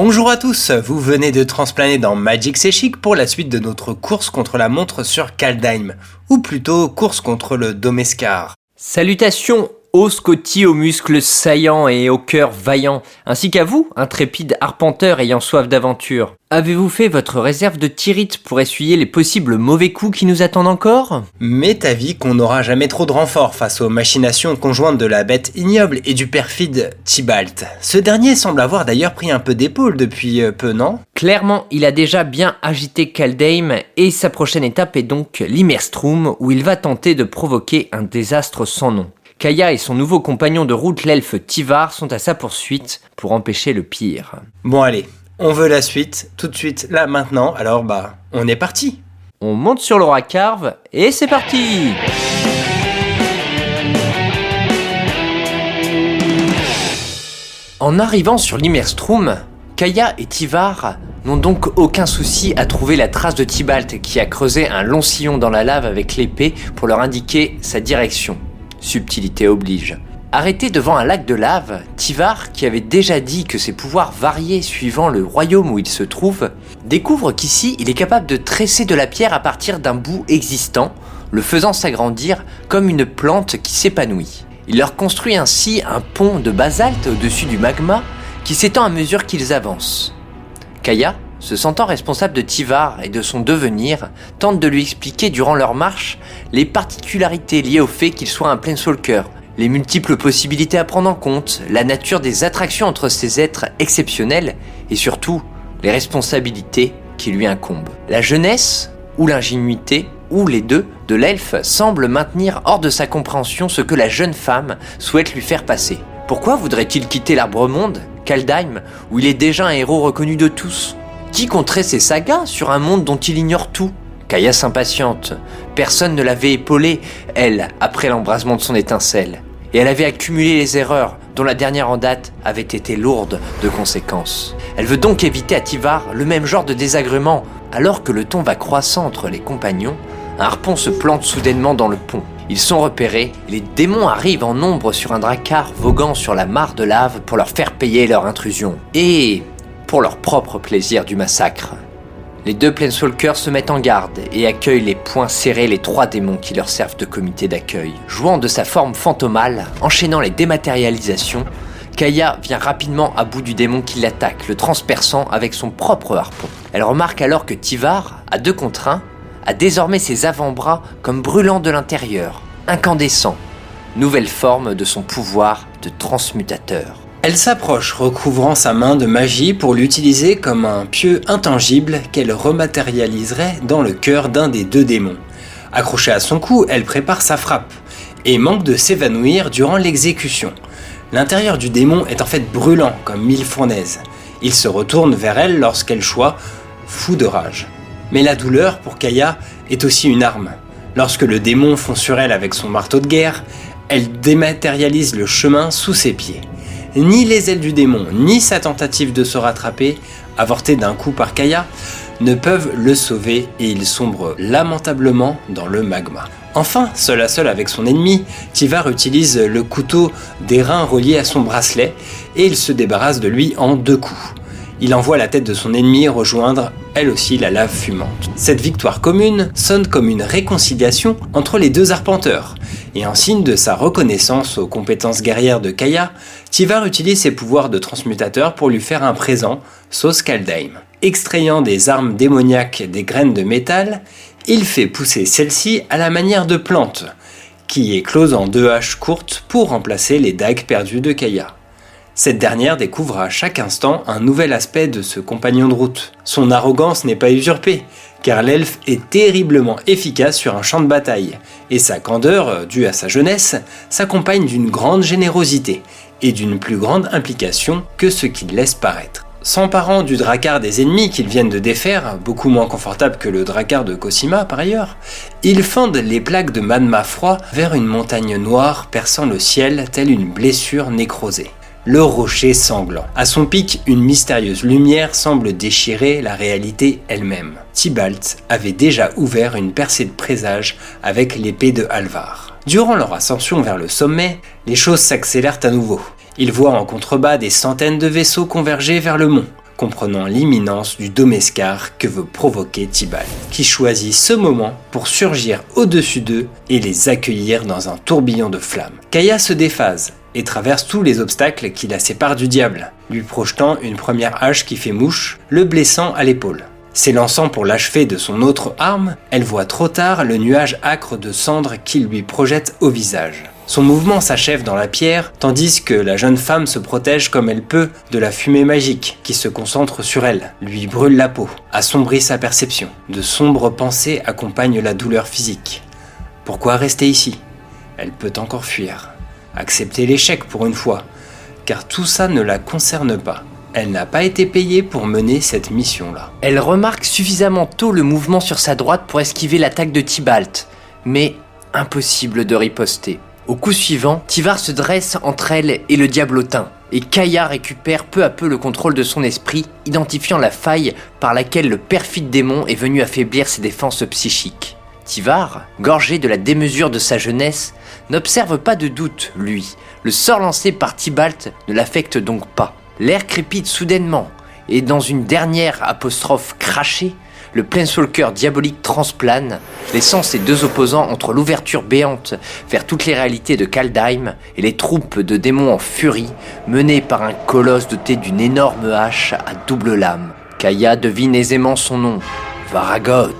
Bonjour à tous, vous venez de transplaner dans Magic C'est pour la suite de notre course contre la montre sur Kaldheim, ou plutôt course contre le Domescar. Salutations aux Scotty aux muscles saillants et au cœur vaillant, ainsi qu'à vous, intrépide arpenteur ayant soif d'aventure. Avez-vous fait votre réserve de tirite pour essuyer les possibles mauvais coups qui nous attendent encore? M'est avis qu'on n'aura jamais trop de renfort face aux machinations conjointes de la bête ignoble et du perfide Tibalt. Ce dernier semble avoir d'ailleurs pris un peu d'épaule depuis euh, peu, non? Clairement, il a déjà bien agité Kaldheim et sa prochaine étape est donc l'Immerstrom où il va tenter de provoquer un désastre sans nom. Kaya et son nouveau compagnon de route, l'elfe Tivar, sont à sa poursuite pour empêcher le pire. Bon allez, on veut la suite, tout de suite, là, maintenant, alors bah, on est parti On monte sur l'aura carve et c'est parti En arrivant sur l'Immerstrom, Kaya et Tivar n'ont donc aucun souci à trouver la trace de Tibalt qui a creusé un long sillon dans la lave avec l'épée pour leur indiquer sa direction. Subtilité oblige. Arrêté devant un lac de lave, Tivar, qui avait déjà dit que ses pouvoirs variaient suivant le royaume où il se trouve, découvre qu'ici il est capable de tresser de la pierre à partir d'un bout existant, le faisant s'agrandir comme une plante qui s'épanouit. Il leur construit ainsi un pont de basalte au-dessus du magma qui s'étend à mesure qu'ils avancent. Kaya, se sentant responsable de Tivar et de son devenir, tente de lui expliquer durant leur marche les particularités liées au fait qu'il soit un Planeswalker, les multiples possibilités à prendre en compte, la nature des attractions entre ces êtres exceptionnels et surtout les responsabilités qui lui incombent. La jeunesse ou l'ingénuité ou les deux de l'elfe semblent maintenir hors de sa compréhension ce que la jeune femme souhaite lui faire passer. Pourquoi voudrait-il quitter l'arbre monde, Kaldheim, où il est déjà un héros reconnu de tous qui compterait ses sagas sur un monde dont il ignore tout? Kaya s'impatiente. Personne ne l'avait épaulée, elle, après l'embrasement de son étincelle. Et elle avait accumulé les erreurs, dont la dernière en date avait été lourde de conséquences. Elle veut donc éviter à Tivar le même genre de désagrément. Alors que le ton va croissant entre les compagnons, un harpon se plante soudainement dans le pont. Ils sont repérés, les démons arrivent en nombre sur un dracar voguant sur la mare de lave pour leur faire payer leur intrusion. Et propre plaisir du massacre. Les deux Planeswalkers se mettent en garde et accueillent les poings serrés les trois démons qui leur servent de comité d'accueil. Jouant de sa forme fantomale, enchaînant les dématérialisations, Kaya vient rapidement à bout du démon qui l'attaque, le transperçant avec son propre harpon. Elle remarque alors que Tivar, à deux contre un, a désormais ses avant-bras comme brûlant de l'intérieur, incandescent, nouvelle forme de son pouvoir de transmutateur. Elle s'approche, recouvrant sa main de magie pour l'utiliser comme un pieu intangible qu'elle rematérialiserait dans le cœur d'un des deux démons. Accrochée à son cou, elle prépare sa frappe et manque de s'évanouir durant l'exécution. L'intérieur du démon est en fait brûlant comme mille fournaises. Il se retourne vers elle lorsqu'elle choit, fou de rage. Mais la douleur, pour Kaya, est aussi une arme. Lorsque le démon fond sur elle avec son marteau de guerre, elle dématérialise le chemin sous ses pieds ni les ailes du démon, ni sa tentative de se rattraper, avortée d'un coup par Kaya, ne peuvent le sauver et il sombre lamentablement dans le magma. Enfin, seul à seul avec son ennemi, Tivar utilise le couteau d'airain relié à son bracelet et il se débarrasse de lui en deux coups. Il envoie la tête de son ennemi rejoindre elle aussi la lave fumante. Cette victoire commune sonne comme une réconciliation entre les deux arpenteurs, et en signe de sa reconnaissance aux compétences guerrières de Kaya, Tivar utilise ses pouvoirs de transmutateur pour lui faire un présent, Sauce Kaldheim. Extrayant des armes démoniaques des graines de métal, il fait pousser celles-ci à la manière de plantes, qui éclosent en deux haches courtes pour remplacer les dagues perdues de Kaya. Cette dernière découvre à chaque instant un nouvel aspect de ce compagnon de route. Son arrogance n'est pas usurpée, car l'elfe est terriblement efficace sur un champ de bataille, et sa candeur, due à sa jeunesse, s'accompagne d'une grande générosité et d'une plus grande implication que ce qu'il laisse paraître. S'emparant du dracar des ennemis qu'ils viennent de défaire, beaucoup moins confortable que le dracar de Cosima par ailleurs, ils fendent les plaques de magma froid vers une montagne noire perçant le ciel telle une blessure nécrosée le rocher sanglant. À son pic, une mystérieuse lumière semble déchirer la réalité elle-même. Tibalt avait déjà ouvert une percée de présage avec l'épée de Alvar. Durant leur ascension vers le sommet, les choses s'accélèrent à nouveau. Ils voient en contrebas des centaines de vaisseaux converger vers le mont. comprenant l'imminence du domescar que veut provoquer Tibalt, qui choisit ce moment pour surgir au-dessus d'eux et les accueillir dans un tourbillon de flammes. Kaya se déphase et traverse tous les obstacles qui la séparent du diable, lui projetant une première hache qui fait mouche, le blessant à l'épaule. S'élançant pour l'achever de son autre arme, elle voit trop tard le nuage acre de cendres qu'il lui projette au visage. Son mouvement s'achève dans la pierre, tandis que la jeune femme se protège comme elle peut de la fumée magique qui se concentre sur elle, lui brûle la peau, assombrit sa perception. De sombres pensées accompagnent la douleur physique. Pourquoi rester ici? Elle peut encore fuir. Accepter l'échec pour une fois, car tout ça ne la concerne pas. Elle n'a pas été payée pour mener cette mission-là. Elle remarque suffisamment tôt le mouvement sur sa droite pour esquiver l'attaque de Tibalt, mais impossible de riposter. Au coup suivant, Tivar se dresse entre elle et le diablotin, et Kaya récupère peu à peu le contrôle de son esprit, identifiant la faille par laquelle le perfide démon est venu affaiblir ses défenses psychiques. Tivar, gorgé de la démesure de sa jeunesse, n'observe pas de doute, lui. Le sort lancé par Tibalt ne l'affecte donc pas. L'air crépite soudainement, et dans une dernière apostrophe crachée, le cœur diabolique transplane, laissant ses deux opposants entre l'ouverture béante vers toutes les réalités de Kaldheim et les troupes de démons en furie, menées par un colosse doté d'une énorme hache à double lame. Kaya devine aisément son nom, Varagot.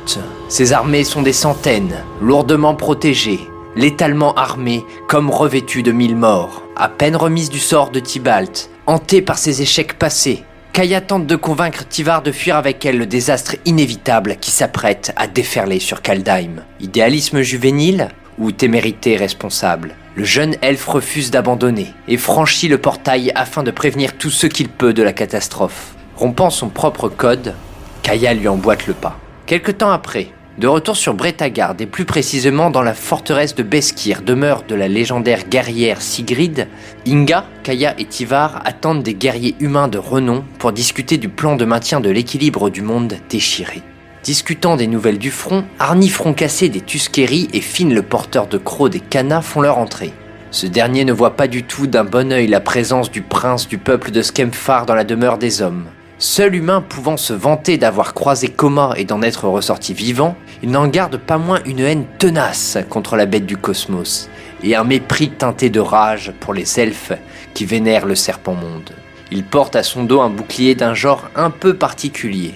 Ses armées sont des centaines, lourdement protégées, létalement armées, comme revêtues de mille morts. À peine remise du sort de Tibalt, hantée par ses échecs passés, Kaya tente de convaincre Tivar de fuir avec elle le désastre inévitable qui s'apprête à déferler sur Kaldheim. Idéalisme juvénile ou témérité responsable? Le jeune elfe refuse d'abandonner et franchit le portail afin de prévenir tout ce qu'il peut de la catastrophe. Rompant son propre code, Kaya lui emboîte le pas. Quelque temps après, de retour sur Bretagard et plus précisément dans la forteresse de Beskir, demeure de la légendaire guerrière Sigrid, Inga, Kaya et Tivar attendent des guerriers humains de renom pour discuter du plan de maintien de l'équilibre du monde déchiré. Discutant des nouvelles du front, Arni Froncassé des Tusqueries et Finn le porteur de crocs des Canas font leur entrée. Ce dernier ne voit pas du tout d'un bon œil la présence du prince du peuple de Skemphar dans la demeure des hommes. Seul humain pouvant se vanter d'avoir croisé Koma et d'en être ressorti vivant, il n'en garde pas moins une haine tenace contre la bête du cosmos, et un mépris teinté de rage pour les elfes qui vénèrent le serpent monde. Il porte à son dos un bouclier d'un genre un peu particulier,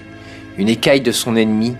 une écaille de son ennemi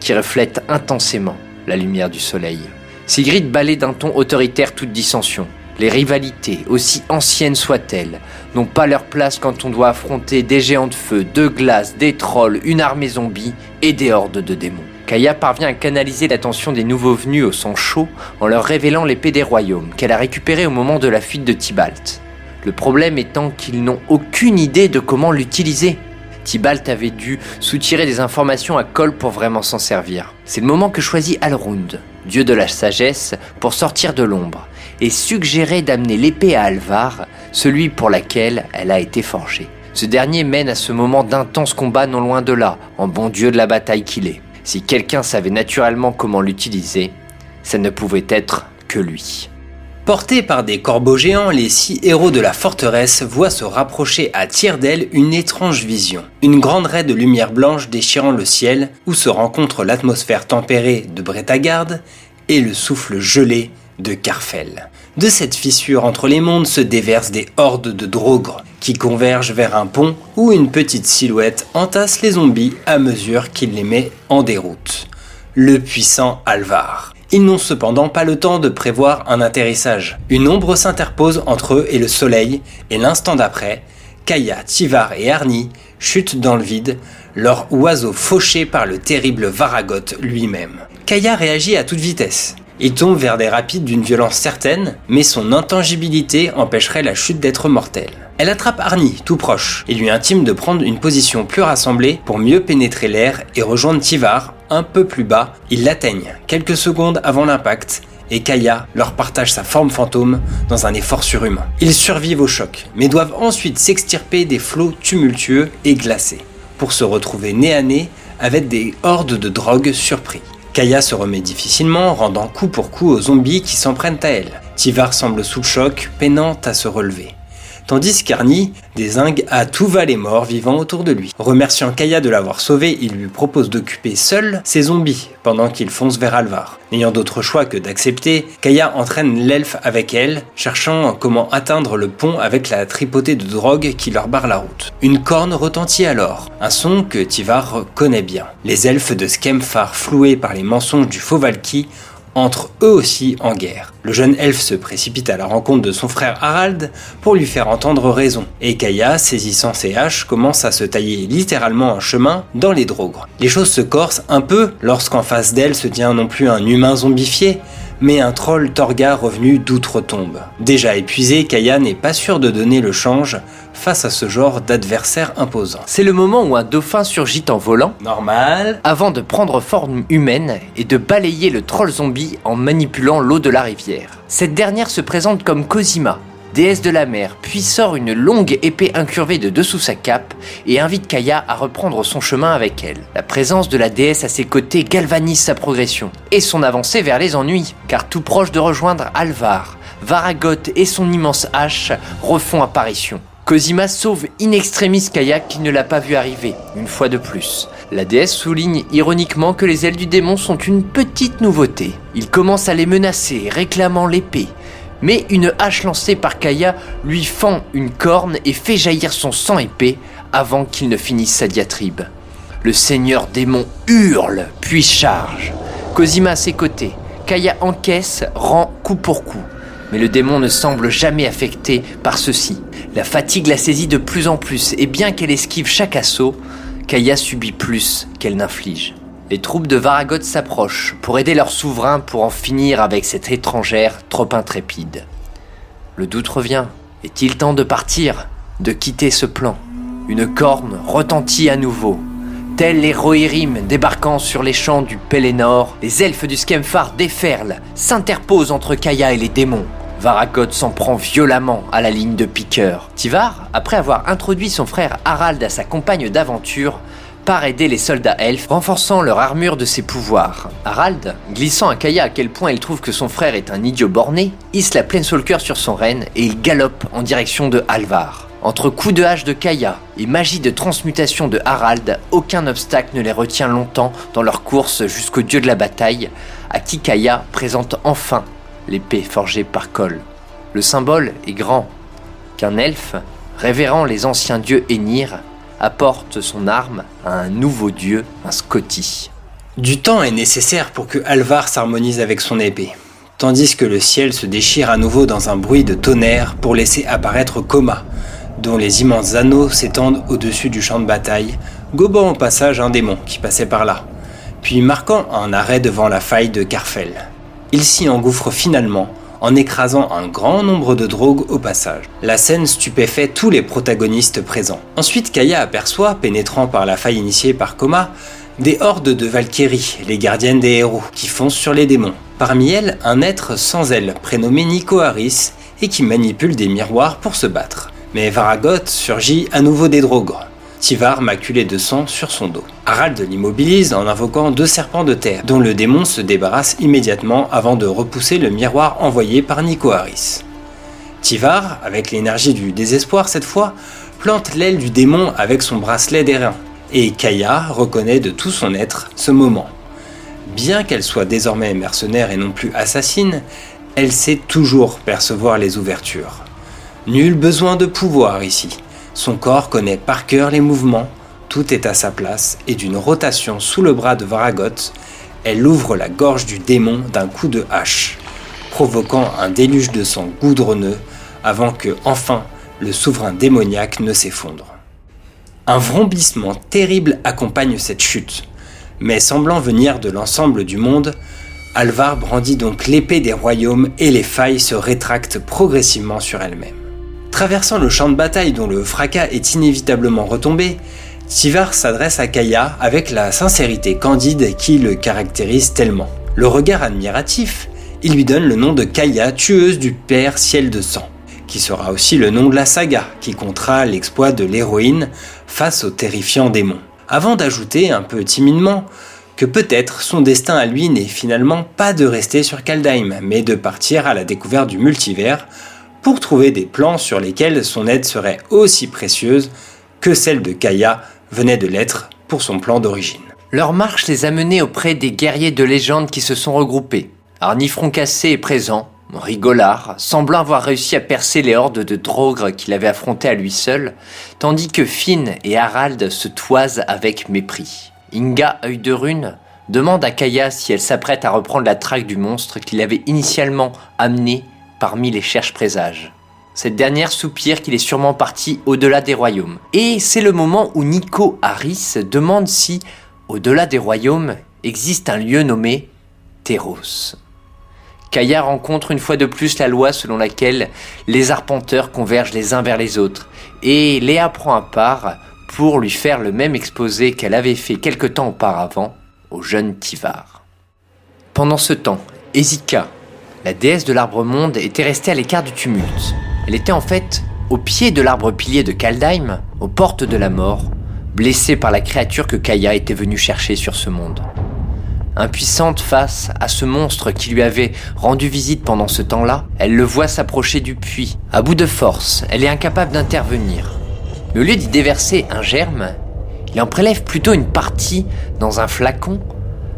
qui reflète intensément la lumière du soleil. Sigrid balaye d'un ton autoritaire toute dissension. Les rivalités, aussi anciennes soient-elles, n'ont pas leur place quand on doit affronter des géants de feu, de glace, des trolls, une armée zombie et des hordes de démons. Kaya parvient à canaliser l'attention des nouveaux venus au sang chaud en leur révélant l'épée des royaumes qu'elle a récupérée au moment de la fuite de Tibalt. Le problème étant qu'ils n'ont aucune idée de comment l'utiliser. Tibalt avait dû soutirer des informations à Kol pour vraiment s'en servir. C'est le moment que choisit Alrund, dieu de la sagesse, pour sortir de l'ombre et suggérer d'amener l'épée à Alvar, celui pour laquelle elle a été forgée. Ce dernier mène à ce moment d'intenses combats non loin de là, en bon dieu de la bataille qu'il est. Si quelqu'un savait naturellement comment l'utiliser, ça ne pouvait être que lui. Portés par des corbeaux géants, les six héros de la forteresse voient se rapprocher à tire d'aile une étrange vision. Une grande raie de lumière blanche déchirant le ciel, où se rencontre l'atmosphère tempérée de Bretagarde et le souffle gelé de Carfel. De cette fissure entre les mondes se déversent des hordes de drogres qui convergent vers un pont où une petite silhouette entasse les zombies à mesure qu'il les met en déroute. Le puissant Alvar. Ils n'ont cependant pas le temps de prévoir un atterrissage. Une ombre s'interpose entre eux et le soleil, et l'instant d'après, Kaya, Tivar et Arni chutent dans le vide, leur oiseau fauché par le terrible Varagot lui-même. Kaya réagit à toute vitesse. Il tombe vers des rapides d'une violence certaine, mais son intangibilité empêcherait la chute d'être mortelle. Elle attrape Arnie, tout proche, et lui intime de prendre une position plus rassemblée pour mieux pénétrer l'air et rejoindre Tivar un peu plus bas. Ils l'atteignent, quelques secondes avant l'impact, et Kaya leur partage sa forme fantôme dans un effort surhumain. Ils survivent au choc, mais doivent ensuite s'extirper des flots tumultueux et glacés, pour se retrouver nez à nez avec des hordes de drogues surpris. Kaya se remet difficilement, rendant coup pour coup aux zombies qui s'en prennent à elle. Tivar semble sous le choc, peinant à se relever. Tandis qu'Arnie désingue à tout va les morts vivants autour de lui. Remerciant Kaya de l'avoir sauvé, il lui propose d'occuper seul ses zombies pendant qu'il fonce vers Alvar. N'ayant d'autre choix que d'accepter, Kaya entraîne l'elfe avec elle, cherchant comment atteindre le pont avec la tripotée de drogue qui leur barre la route. Une corne retentit alors, un son que Tivar connaît bien. Les elfes de Skemfar, floués par les mensonges du faux entrent eux aussi en guerre. Le jeune elfe se précipite à la rencontre de son frère Harald pour lui faire entendre raison, et Kaya, saisissant ses haches, commence à se tailler littéralement un chemin dans les drogres. Les choses se corsent un peu lorsqu'en face d'elle se tient non plus un humain zombifié, mais un troll Torga revenu d'outre-tombe. Déjà épuisé, Kaya n'est pas sûr de donner le change face à ce genre d'adversaire imposant. C'est le moment où un dauphin surgit en volant, Normal. avant de prendre forme humaine et de balayer le troll zombie en manipulant l'eau de la rivière. Cette dernière se présente comme Cosima, déesse de la mer, puis sort une longue épée incurvée de dessous sa cape et invite Kaya à reprendre son chemin avec elle. La présence de la déesse à ses côtés galvanise sa progression et son avancée vers les ennuis, car tout proche de rejoindre Alvar, Varagot et son immense hache refont apparition. Cosima sauve in extremis Kaya qui ne l'a pas vu arriver, une fois de plus. La déesse souligne ironiquement que les ailes du démon sont une petite nouveauté. Il commence à les menacer, réclamant l'épée. Mais une hache lancée par Kaya lui fend une corne et fait jaillir son sang épais avant qu'il ne finisse sa diatribe. Le seigneur démon hurle, puis charge. Cosima à ses côtés. Kaya encaisse, rend coup pour coup. Mais le démon ne semble jamais affecté par ceci. La fatigue la saisit de plus en plus, et bien qu'elle esquive chaque assaut, Kaya subit plus qu'elle n'inflige. Les troupes de Varagot s'approchent pour aider leur souverain pour en finir avec cette étrangère trop intrépide. Le doute revient. Est-il temps de partir De quitter ce plan? Une corne retentit à nouveau. Tels les Rohirrim débarquant sur les champs du Pelennor, les elfes du Skemfar déferlent, s'interposent entre Kaya et les démons. Varagot s'en prend violemment à la ligne de piqueur. Tivar, après avoir introduit son frère Harald à sa compagne d'aventure, part aider les soldats elfes, renforçant leur armure de ses pouvoirs. Harald, glissant à Kaya à quel point il trouve que son frère est un idiot borné, hisse la cœur sur son renne et il galope en direction de Alvar. Entre coups de hache de Kaya et magie de transmutation de Harald, aucun obstacle ne les retient longtemps dans leur course jusqu'au dieu de la bataille, à qui Kaya présente enfin l'épée forgée par Kol. Le symbole est grand, qu'un elfe, révérant les anciens dieux Enir, apporte son arme à un nouveau dieu, un Scotty. Du temps est nécessaire pour que Alvar s'harmonise avec son épée, tandis que le ciel se déchire à nouveau dans un bruit de tonnerre pour laisser apparaître Koma, dont les immenses anneaux s'étendent au-dessus du champ de bataille, gobant au passage un démon qui passait par là, puis marquant un arrêt devant la faille de Carfel. Il s'y engouffre finalement, en écrasant un grand nombre de drogues au passage. La scène stupéfait tous les protagonistes présents. Ensuite, Kaya aperçoit, pénétrant par la faille initiée par Koma, des hordes de Valkyries, les gardiennes des héros, qui foncent sur les démons. Parmi elles, un être sans ailes, prénommé Nico Harris, et qui manipule des miroirs pour se battre. Mais Varagot surgit à nouveau des drogres. Tivar maculé de sang sur son dos. Harald l'immobilise en invoquant deux serpents de terre, dont le démon se débarrasse immédiatement avant de repousser le miroir envoyé par Nico Harris. Tivar, avec l'énergie du désespoir cette fois, plante l'aile du démon avec son bracelet d'airain, et Kaya reconnaît de tout son être ce moment. Bien qu'elle soit désormais mercenaire et non plus assassine, elle sait toujours percevoir les ouvertures. Nul besoin de pouvoir ici. Son corps connaît par cœur les mouvements, tout est à sa place, et d'une rotation sous le bras de Varagot, elle ouvre la gorge du démon d'un coup de hache, provoquant un déluge de sang goudronneux avant que, enfin, le souverain démoniaque ne s'effondre. Un vrombissement terrible accompagne cette chute, mais semblant venir de l'ensemble du monde, Alvar brandit donc l'épée des royaumes et les failles se rétractent progressivement sur elles-mêmes. Traversant le champ de bataille dont le fracas est inévitablement retombé, Tivar s'adresse à Kaya avec la sincérité candide qui le caractérise tellement. Le regard admiratif, il lui donne le nom de Kaya, tueuse du père ciel de sang, qui sera aussi le nom de la saga qui comptera l'exploit de l'héroïne face au terrifiant démon. Avant d'ajouter un peu timidement que peut-être son destin à lui n'est finalement pas de rester sur Kaldheim, mais de partir à la découverte du multivers pour trouver des plans sur lesquels son aide serait aussi précieuse que celle de Kaya venait de l'être pour son plan d'origine. Leur marche les a menés auprès des guerriers de légende qui se sont regroupés. Arnifron cassé est présent, rigolard, semblant avoir réussi à percer les hordes de drogres qu'il avait affrontées à lui seul, tandis que Finn et Harald se toisent avec mépris. Inga, œil de rune, demande à Kaya si elle s'apprête à reprendre la traque du monstre qu'il avait initialement amené parmi les cherches présages. Cette dernière soupire qu'il est sûrement parti au-delà des royaumes. Et c'est le moment où Nico Harris demande si, au-delà des royaumes, existe un lieu nommé Theros. Kaya rencontre une fois de plus la loi selon laquelle les arpenteurs convergent les uns vers les autres, et Léa prend à part pour lui faire le même exposé qu'elle avait fait quelque temps auparavant au jeune Tivar. Pendant ce temps, Ezika, la déesse de l'arbre monde, était restée à l'écart du tumulte. Elle était en fait au pied de l'arbre pilier de Kaldheim, aux portes de la mort, blessée par la créature que Kaya était venue chercher sur ce monde. Impuissante face à ce monstre qui lui avait rendu visite pendant ce temps-là, elle le voit s'approcher du puits. À bout de force, elle est incapable d'intervenir. Mais au lieu d'y déverser un germe, il en prélève plutôt une partie dans un flacon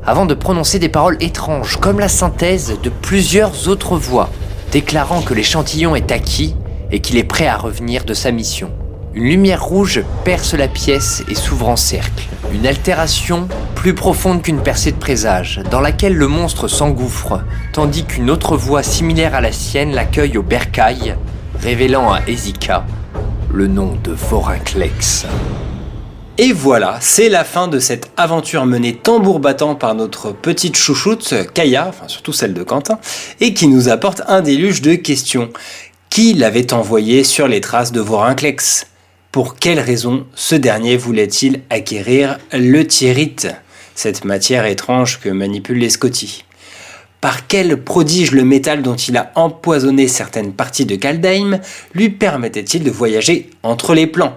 avant de prononcer des paroles étranges, comme la synthèse de plusieurs autres voix, déclarant que l'échantillon est acquis et qu'il est prêt à revenir de sa mission. Une lumière rouge perce la pièce et s'ouvre en cercle. Une altération plus profonde qu'une percée de présage, dans laquelle le monstre s'engouffre, tandis qu'une autre voix similaire à la sienne l'accueille au bercail, révélant à Ezika le nom de Vorinclex. Et voilà, c'est la fin de cette aventure menée tambour battant par notre petite chouchoute, Kaya, enfin surtout celle de Quentin, et qui nous apporte un déluge de questions. Qui l'avait envoyé sur les traces de Vorinclex Pour quelle raison ce dernier voulait-il acquérir le thierite, cette matière étrange que manipulent les Scotty par quel prodige le métal dont il a empoisonné certaines parties de Kaldheim lui permettait-il de voyager entre les plans?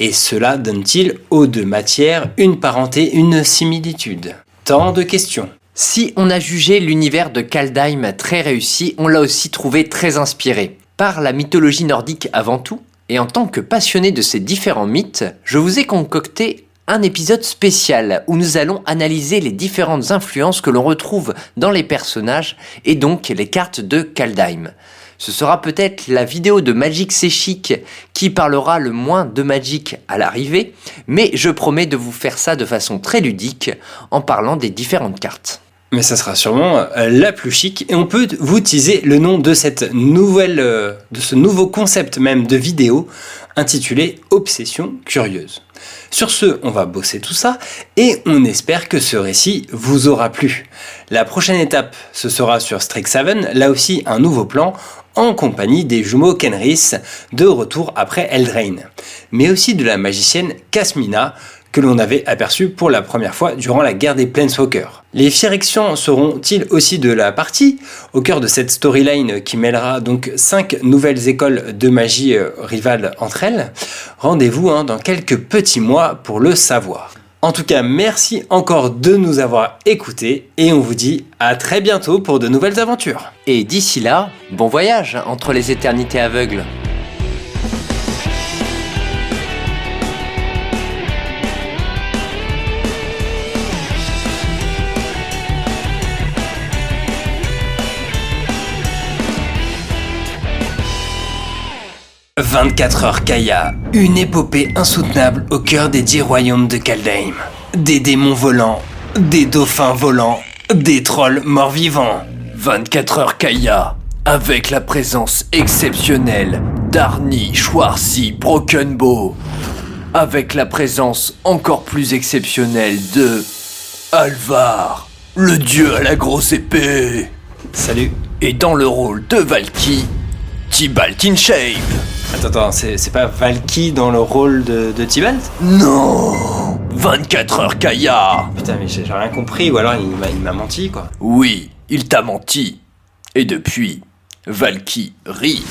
Et cela donne-t-il aux deux matières une parenté, une similitude? Tant de questions. Si on a jugé l'univers de Kaldheim très réussi, on l'a aussi trouvé très inspiré. Par la mythologie nordique avant tout, et en tant que passionné de ces différents mythes, je vous ai concocté un épisode spécial où nous allons analyser les différentes influences que l'on retrouve dans les personnages et donc les cartes de Kaldheim. Ce sera peut-être la vidéo de Magic C'est Chic qui parlera le moins de Magic à l'arrivée, mais je promets de vous faire ça de façon très ludique en parlant des différentes cartes. Mais ça sera sûrement euh, la plus chic et on peut vous teaser le nom de cette nouvelle, euh, de ce nouveau concept même de vidéo intitulé Obsession curieuse. Sur ce, on va bosser tout ça et on espère que ce récit vous aura plu. La prochaine étape, ce sera sur Strixhaven, là aussi un nouveau plan en compagnie des jumeaux Kenris, de retour après Eldrain, mais aussi de la magicienne Casmina, que l'on avait aperçu pour la première fois durant la guerre des Planeswalkers. Les Phyrexians seront-ils aussi de la partie? Au cœur de cette storyline qui mêlera donc cinq nouvelles écoles de magie euh, rivales entre elles Rendez-vous hein, dans quelques petits mois pour le savoir. En tout cas, merci encore de nous avoir écoutés et on vous dit à très bientôt pour de nouvelles aventures. Et d'ici là, bon voyage entre les éternités aveugles. 24 heures Kaya, une épopée insoutenable au cœur des dix royaumes de Kaldheim. Des démons volants, des dauphins volants, des trolls morts-vivants. 24 heures Kaya, avec la présence exceptionnelle d'Arnie Schwarzy Brokenbow. Avec la présence encore plus exceptionnelle de Alvar, le dieu à la grosse épée. Salut. Et dans le rôle de Valky, Tibalt in Attends, attends, c'est pas Valky dans le rôle de, de Tibalt? Non 24 heures Kaya Putain, mais j'ai rien compris, ou alors il m'a menti, quoi. Oui, il t'a menti. Et depuis, Valky rit.